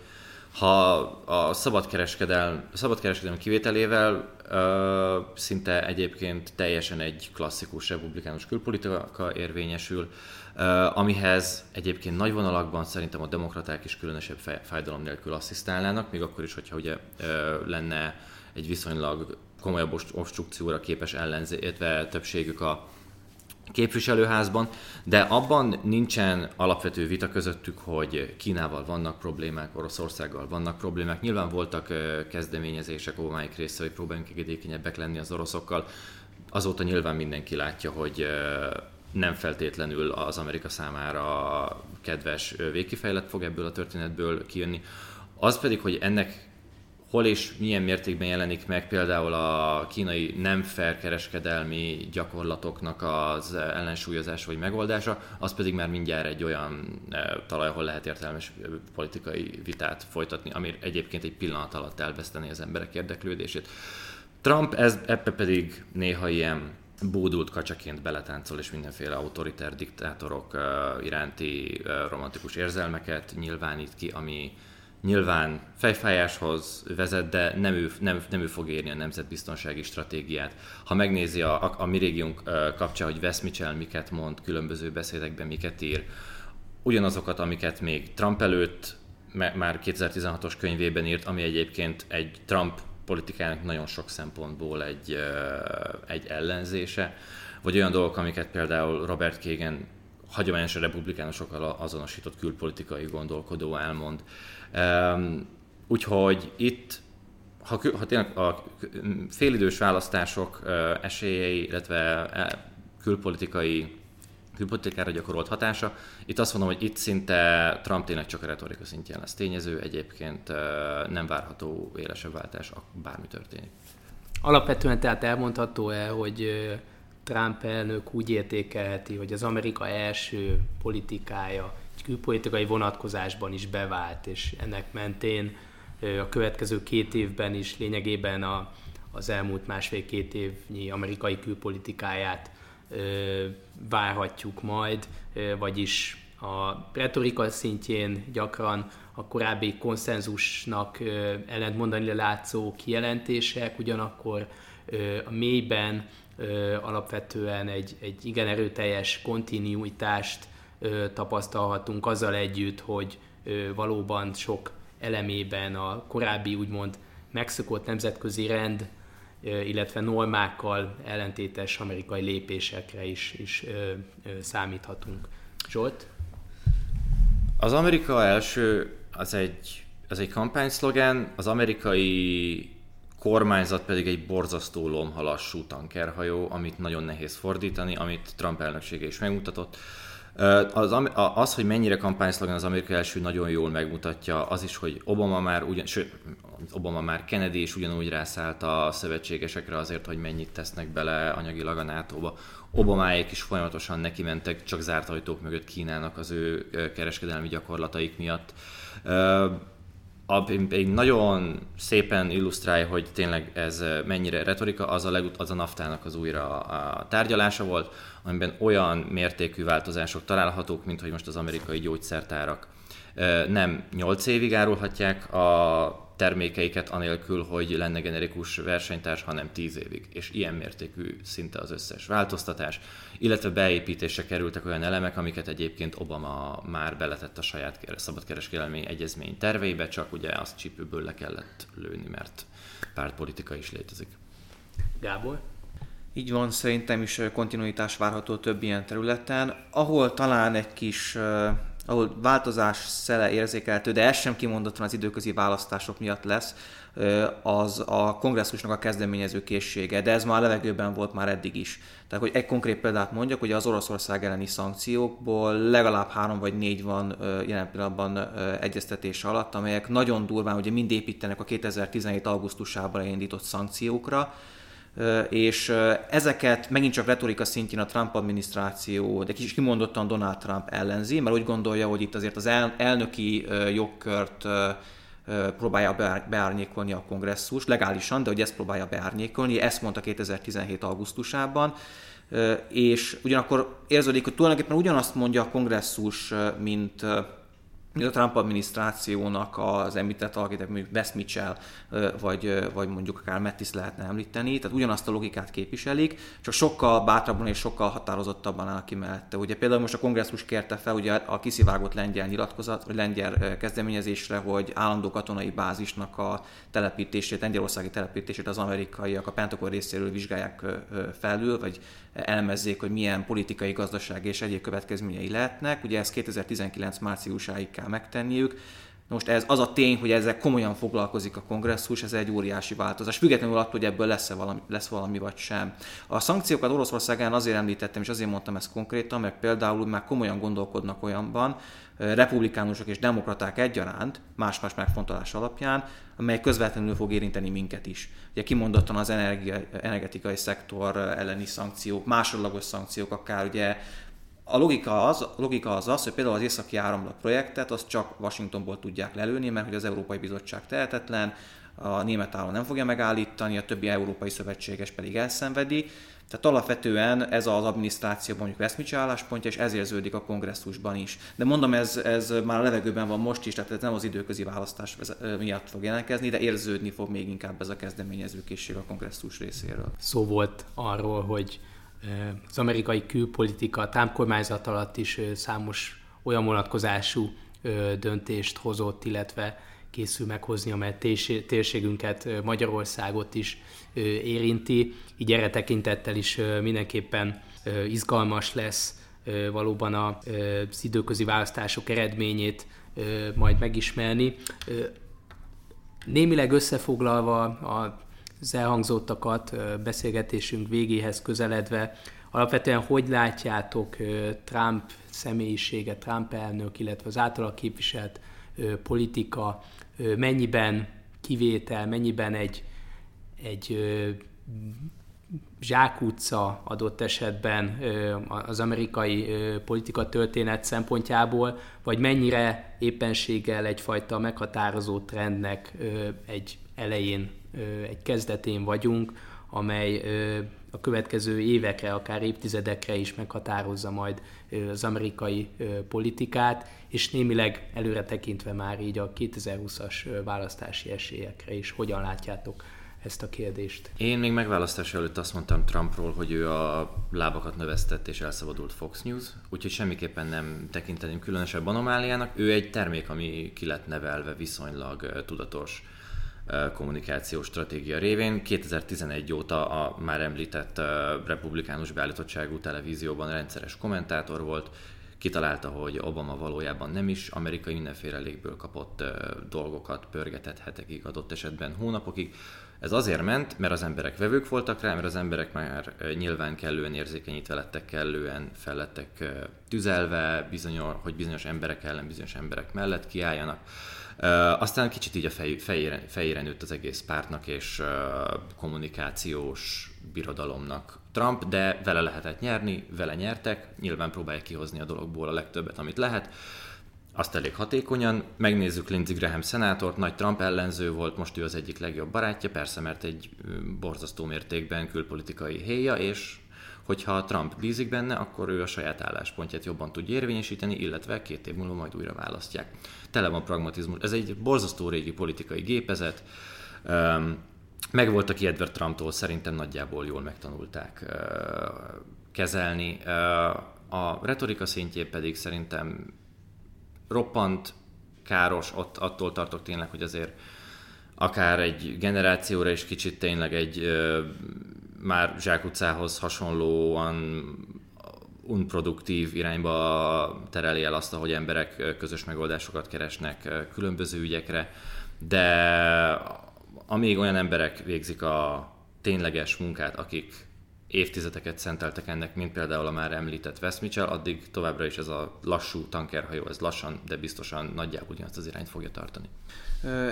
B: ha a szabadkereskedelmi, szabadkereskedelmi kivételével uh, szinte egyébként teljesen egy klasszikus republikánus külpolitika érvényesül, uh, amihez egyébként nagy vonalakban szerintem a demokraták is különösebb fájdalom nélkül asszisztálnának, még akkor is, hogyha ugye uh, lenne egy viszonylag komolyabb obstrukcióra képes ellenzé, illetve többségük a képviselőházban, de abban nincsen alapvető vita közöttük, hogy Kínával vannak problémák, Oroszországgal vannak problémák. Nyilván voltak kezdeményezések, óváik része, hogy próbáljunk engedékenyebbek lenni az oroszokkal. Azóta nyilván mindenki látja, hogy nem feltétlenül az Amerika számára kedves végkifejlet fog ebből a történetből kijönni. Az pedig, hogy ennek hol és milyen mértékben jelenik meg például a kínai nem fair kereskedelmi gyakorlatoknak az ellensúlyozása vagy megoldása, az pedig már mindjárt egy olyan eh, talaj, ahol lehet értelmes eh, politikai vitát folytatni, ami egyébként egy pillanat alatt elveszteni az emberek érdeklődését. Trump ez, ebbe pedig néha ilyen bódult kacsaként beletáncol, és mindenféle autoritár diktátorok uh, iránti romantikus érzelmeket nyilvánít ki, ami nyilván fejfájáshoz vezet, de nem ő, nem, nem ő fog érni a nemzetbiztonsági stratégiát. Ha megnézi a, a, a mi régiónk kapcsán, hogy Wes Mitchell miket mond, különböző beszédekben miket ír, ugyanazokat, amiket még Trump előtt már 2016-os könyvében írt, ami egyébként egy Trump politikának nagyon sok szempontból egy, egy ellenzése, vagy olyan dolgok, amiket például Robert Kagan hagyományosan republikánusokkal azonosított külpolitikai gondolkodó elmond. Úgyhogy itt, ha, ha tényleg a félidős választások esélyei, illetve e, külpolitikai külpolitikára gyakorolt hatása. Itt azt mondom, hogy itt szinte Trump tényleg csak a retorika szintjén lesz tényező, egyébként nem várható élesebb váltás, bármi történik.
A: Alapvetően tehát elmondható-e, hogy Trump elnök úgy értékelheti, hogy az Amerika első politikája külpolitikai vonatkozásban is bevált, és ennek mentén a következő két évben is lényegében a, az elmúlt másfél-két évnyi amerikai külpolitikáját várhatjuk majd, vagyis a retorika szintjén gyakran a korábbi konszenzusnak ellentmondani látszó kijelentések, ugyanakkor a mélyben alapvetően egy, egy igen erőteljes kontinuitást tapasztalhatunk azzal együtt, hogy valóban sok elemében a korábbi úgymond megszokott nemzetközi rend, illetve normákkal ellentétes amerikai lépésekre is, is számíthatunk. Zsolt?
B: Az Amerika első, az egy, az egy kampányszlogen, az amerikai kormányzat pedig egy borzasztó lomhalassú tankerhajó, amit nagyon nehéz fordítani, amit Trump elnöksége is megmutatott. Az, az, hogy mennyire kampányszlogan az Amerika első nagyon jól megmutatja, az is, hogy Obama már, ugyan, sőt, Obama már Kennedy is ugyanúgy rászállt a szövetségesekre azért, hogy mennyit tesznek bele anyagilag a NATO-ba. Obamáék is folyamatosan neki mentek csak zárt ajtók mögött Kínának az ő kereskedelmi gyakorlataik miatt. Egy nagyon szépen illusztrálja, hogy tényleg ez mennyire retorika, az a, legut- az a naftának az újra a tárgyalása volt, amiben olyan mértékű változások találhatók, mint hogy most az amerikai gyógyszertárak nem 8 évig árulhatják a termékeiket anélkül, hogy lenne generikus versenytárs, hanem 10 évig. És ilyen mértékű szinte az összes változtatás, illetve beépítésre kerültek olyan elemek, amiket egyébként Obama már beletett a saját szabadkereskedelmi egyezmény terveibe, csak ugye azt csípőből le kellett lőni, mert pártpolitika is létezik.
A: Gábor?
C: Így van, szerintem is kontinuitás várható több ilyen területen, ahol talán egy kis ahol változás szele érzékelhető, de ez sem kimondottan az időközi választások miatt lesz, az a kongresszusnak a kezdeményező készsége, de ez már a levegőben volt már eddig is. Tehát, hogy egy konkrét példát mondjak, hogy az Oroszország elleni szankciókból legalább három vagy négy van jelen pillanatban egyeztetés alatt, amelyek nagyon durván ugye mind építenek a 2017. augusztusában elindított szankciókra, és ezeket megint csak retorika szintjén a Trump adminisztráció, de kicsit kimondottan Donald Trump ellenzi, mert úgy gondolja, hogy itt azért az elnöki jogkört próbálja beárnyékolni a kongresszus, legálisan, de hogy ezt próbálja beárnyékolni, ezt mondta 2017. augusztusában, és ugyanakkor érződik, hogy tulajdonképpen ugyanazt mondja a kongresszus, mint a Trump adminisztrációnak az említett alakítók, mondjuk Wes Mitchell, vagy, vagy mondjuk akár Mattis lehetne említeni, tehát ugyanazt a logikát képviselik, csak sokkal bátrabban és sokkal határozottabban áll ki mellette. Ugye például most a kongresszus kérte fel ugye a kiszivágott lengyel nyilatkozat, vagy lengyel kezdeményezésre, hogy állandó katonai bázisnak a telepítését, lengyelországi telepítését az amerikaiak a Pentagon részéről vizsgálják felül, vagy elemezzék, hogy milyen politikai, gazdasági és egyéb következményei lehetnek. Ugye ezt 2019 márciusáig kell megtenniük. most ez az a tény, hogy ezzel komolyan foglalkozik a kongresszus, ez egy óriási változás, függetlenül attól, hogy ebből lesz, valami, lesz valami vagy sem. A szankciókat Oroszországán azért említettem, és azért mondtam ezt konkrétan, mert például már komolyan gondolkodnak olyanban, republikánusok és demokraták egyaránt, más-más megfontolás alapján, amely közvetlenül fog érinteni minket is. Ugye kimondottan az energia, energetikai szektor elleni szankciók, másodlagos szankciók, akár ugye a logika az, a logika az az, hogy például az északi áramlat projektet azt csak Washingtonból tudják lelőni, mert hogy az Európai Bizottság tehetetlen, a német állam nem fogja megállítani, a többi európai szövetséges pedig elszenvedi. Tehát alapvetően ez az adminisztráció mondjuk Westminster álláspontja, és ez érződik a kongresszusban is. De mondom, ez, ez már a levegőben van most is, tehát ez nem az időközi választás miatt fog jelentkezni, de érződni fog még inkább ez a kezdeményezőkészség a kongresszus részéről.
A: Szó volt arról, hogy az amerikai külpolitika támkormányzat alatt is számos olyan vonatkozású döntést hozott, illetve készül meghozni, amely térségünket, Magyarországot is érinti. Így erre tekintettel is mindenképpen izgalmas lesz valóban az időközi választások eredményét majd megismerni. Némileg összefoglalva a az elhangzottakat beszélgetésünk végéhez közeledve, alapvetően hogy látjátok Trump személyisége, Trump elnök, illetve az általa képviselt politika mennyiben kivétel, mennyiben egy, egy zsákutca adott esetben az amerikai politika történet szempontjából, vagy mennyire éppenséggel egyfajta meghatározó trendnek egy elején egy kezdetén vagyunk, amely a következő évekre, akár évtizedekre is meghatározza majd az amerikai politikát, és némileg előre tekintve már így a 2020-as választási esélyekre is. Hogyan látjátok ezt a kérdést?
B: Én még megválasztás előtt azt mondtam Trumpról, hogy ő a lábakat növesztett és elszabadult Fox News, úgyhogy semmiképpen nem tekinteném különösebb anomáliának. Ő egy termék, ami ki lett nevelve viszonylag tudatos kommunikációs stratégia révén. 2011 óta a már említett republikánus beállítottságú televízióban rendszeres kommentátor volt, kitalálta, hogy Obama valójában nem is amerikai mindenféle légből kapott dolgokat pörgetett hetekig, adott esetben hónapokig. Ez azért ment, mert az emberek vevők voltak rá, mert az emberek már nyilván kellően érzékenyítve lettek, kellően fellettek tüzelve, bizonyos, hogy bizonyos emberek ellen bizonyos emberek mellett kiálljanak. Aztán kicsit így a fej, fejére, fejére nőtt az egész pártnak és kommunikációs birodalomnak. Trump, de vele lehetett nyerni, vele nyertek, nyilván próbálják kihozni a dologból a legtöbbet, amit lehet. Azt elég hatékonyan. Megnézzük Lindsey Graham szenátort, nagy Trump ellenző volt, most ő az egyik legjobb barátja, persze, mert egy borzasztó mértékben külpolitikai héja, és hogyha Trump bízik benne, akkor ő a saját álláspontját jobban tudja érvényesíteni, illetve két év múlva majd újra választják. Tele van pragmatizmus. Ez egy borzasztó régi politikai gépezet. Megvoltak Edward Trumptól, szerintem nagyjából jól megtanulták kezelni. A retorika szintjén pedig szerintem roppant káros, ott attól tartok tényleg, hogy azért akár egy generációra is kicsit tényleg egy már zsákutcához hasonlóan unproduktív irányba tereli el azt, hogy emberek közös megoldásokat keresnek különböző ügyekre, de amíg olyan emberek végzik a tényleges munkát, akik évtizedeket szenteltek ennek, mint például a már említett West Mitchell, addig továbbra is ez a lassú tankerhajó, ez lassan, de biztosan nagyjából ugyanazt az irányt fogja tartani.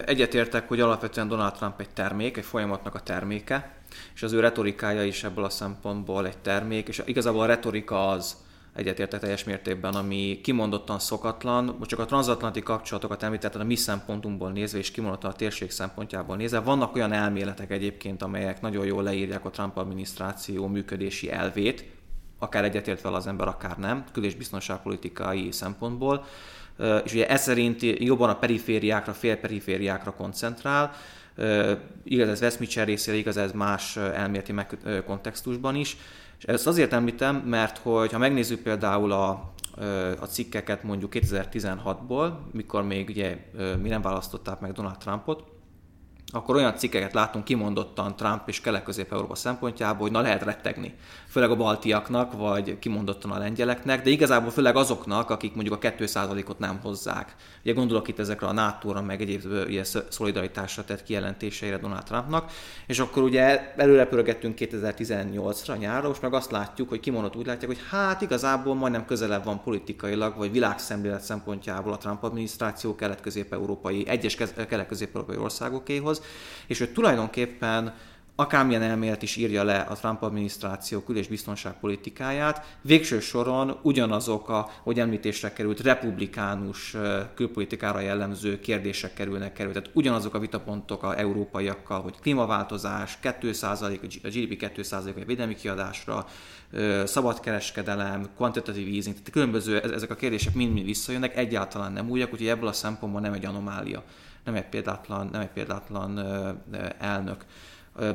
C: Egyetértek, hogy alapvetően Donald Trump egy termék, egy folyamatnak a terméke, és az ő retorikája is ebből a szempontból egy termék, és igazából a retorika az, egyetértek teljes mértékben, ami kimondottan szokatlan. Csak a transatlanti kapcsolatokat említetted a mi szempontunkból nézve, és kimondottan a térség szempontjából nézve. Vannak olyan elméletek egyébként, amelyek nagyon jól leírják a Trump adminisztráció működési elvét, akár egyetért vele az ember, akár nem, kül- és biztonságpolitikai szempontból. És ugye ez szerint jobban a perifériákra, félperifériákra koncentrál, igaz ez Westminster részére, igaz ez más elméleti kontextusban is. És ezt azért említem, mert hogy ha megnézzük például a, a cikkeket mondjuk 2016-ból, mikor még ugye mi nem választották meg Donald Trumpot, akkor olyan cikkeket látunk kimondottan Trump és Kelet-Közép-Európa szempontjából, hogy na lehet rettegni. Főleg a baltiaknak, vagy kimondottan a lengyeleknek, de igazából főleg azoknak, akik mondjuk a 2%-ot nem hozzák. Ugye gondolok itt ezekre a NATO-ra, meg egyéb ugye, szolidaritásra tett kijelentéseire Donald Trumpnak, és akkor ugye előre pörgettünk 2018-ra nyárra, most meg azt látjuk, hogy kimondott úgy látják, hogy hát igazából majdnem közelebb van politikailag, vagy világszemlélet szempontjából a Trump adminisztráció kelet-közép-európai, egyes kelet-közép-európai országokéhoz, és hogy tulajdonképpen akármilyen elmélet is írja le a Trump adminisztráció kül- és biztonságpolitikáját, végső soron ugyanazok a, hogy említésre került, republikánus külpolitikára jellemző kérdések kerülnek kerül. Tehát ugyanazok a vitapontok a európaiakkal, hogy klímaváltozás, 2%, a GDP 2% a védelmi kiadásra, szabadkereskedelem, quantitative easing, tehát különböző ezek a kérdések mind-mind visszajönnek, egyáltalán nem újak, úgyhogy ebből a szempontból nem egy anomália, nem egy példátlan, nem egy példátlan elnök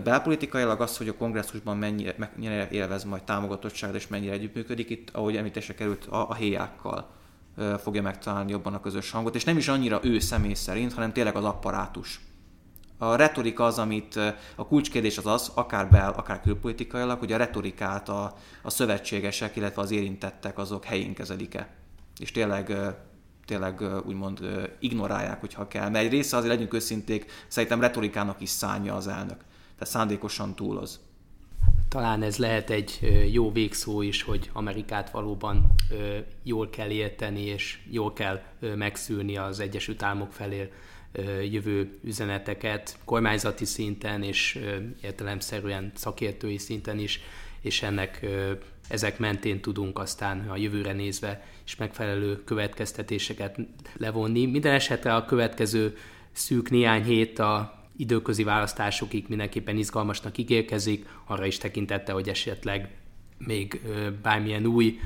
C: belpolitikailag az, hogy a kongresszusban mennyire, mennyire élvez majd támogatottságot és mennyire együttműködik, itt, ahogy említése került, a, a héjákkal fogja megtalálni jobban a közös hangot, és nem is annyira ő személy szerint, hanem tényleg az apparátus. A retorika az, amit a kulcskérdés az az, akár bel, akár külpolitikailag, hogy a retorikát a, a szövetségesek, illetve az érintettek azok helyén kezelik-e. És tényleg tényleg úgymond ignorálják, hogyha kell. Mert egy része azért legyünk őszinték, szerintem retorikának is szánja az elnök tehát szándékosan túloz.
A: Talán ez lehet egy jó végszó is, hogy Amerikát valóban jól kell érteni, és jól kell megszűrni az Egyesült Államok felé jövő üzeneteket kormányzati szinten és értelemszerűen szakértői szinten is, és ennek ezek mentén tudunk aztán a jövőre nézve is megfelelő következtetéseket levonni. Minden esetre a következő szűk néhány hét a időközi választásokig mindenképpen izgalmasnak ígérkezik, arra is tekintette, hogy esetleg még bármilyen új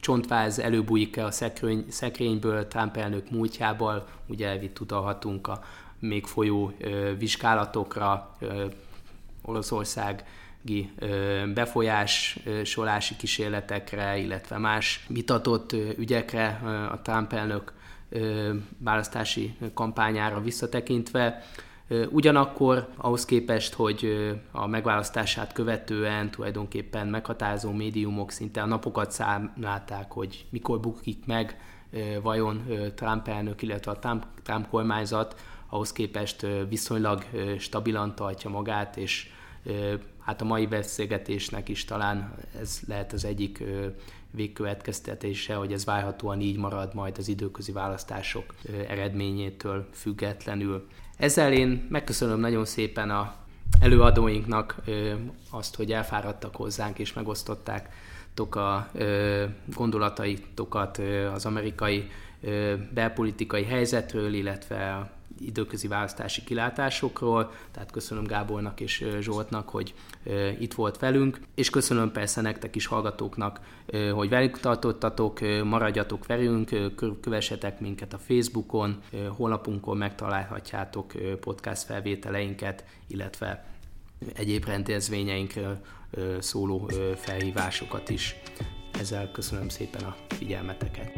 A: csontváz előbújik-e a szekrény, szekrényből Trump elnök múltjából, ugye elvitt utalhatunk a még folyó vizsgálatokra, Oroszország befolyásolási kísérletekre, illetve más vitatott ügyekre a Trump elnök választási kampányára visszatekintve. Ugyanakkor ahhoz képest, hogy a megválasztását követően tulajdonképpen meghatározó médiumok szinte a napokat számlálták, hogy mikor bukik meg vajon Trump elnök, illetve a Trump, Trump kormányzat, ahhoz képest viszonylag stabilan tartja magát, és hát a mai beszélgetésnek is talán ez lehet az egyik végkövetkeztetése, hogy ez várhatóan így marad majd az időközi választások eredményétől függetlenül. Ezzel én megköszönöm nagyon szépen a előadóinknak azt, hogy elfáradtak hozzánk és megosztották a gondolataitokat az amerikai belpolitikai helyzetről, illetve időközi választási kilátásokról, tehát köszönöm Gábornak és Zsoltnak, hogy itt volt velünk, és köszönöm persze nektek is hallgatóknak, hogy velünk tartottatok, maradjatok velünk, kövessetek minket a Facebookon, honlapunkon megtalálhatjátok podcast felvételeinket, illetve egyéb rendezvényeinkről szóló felhívásokat is. Ezzel köszönöm szépen a figyelmeteket.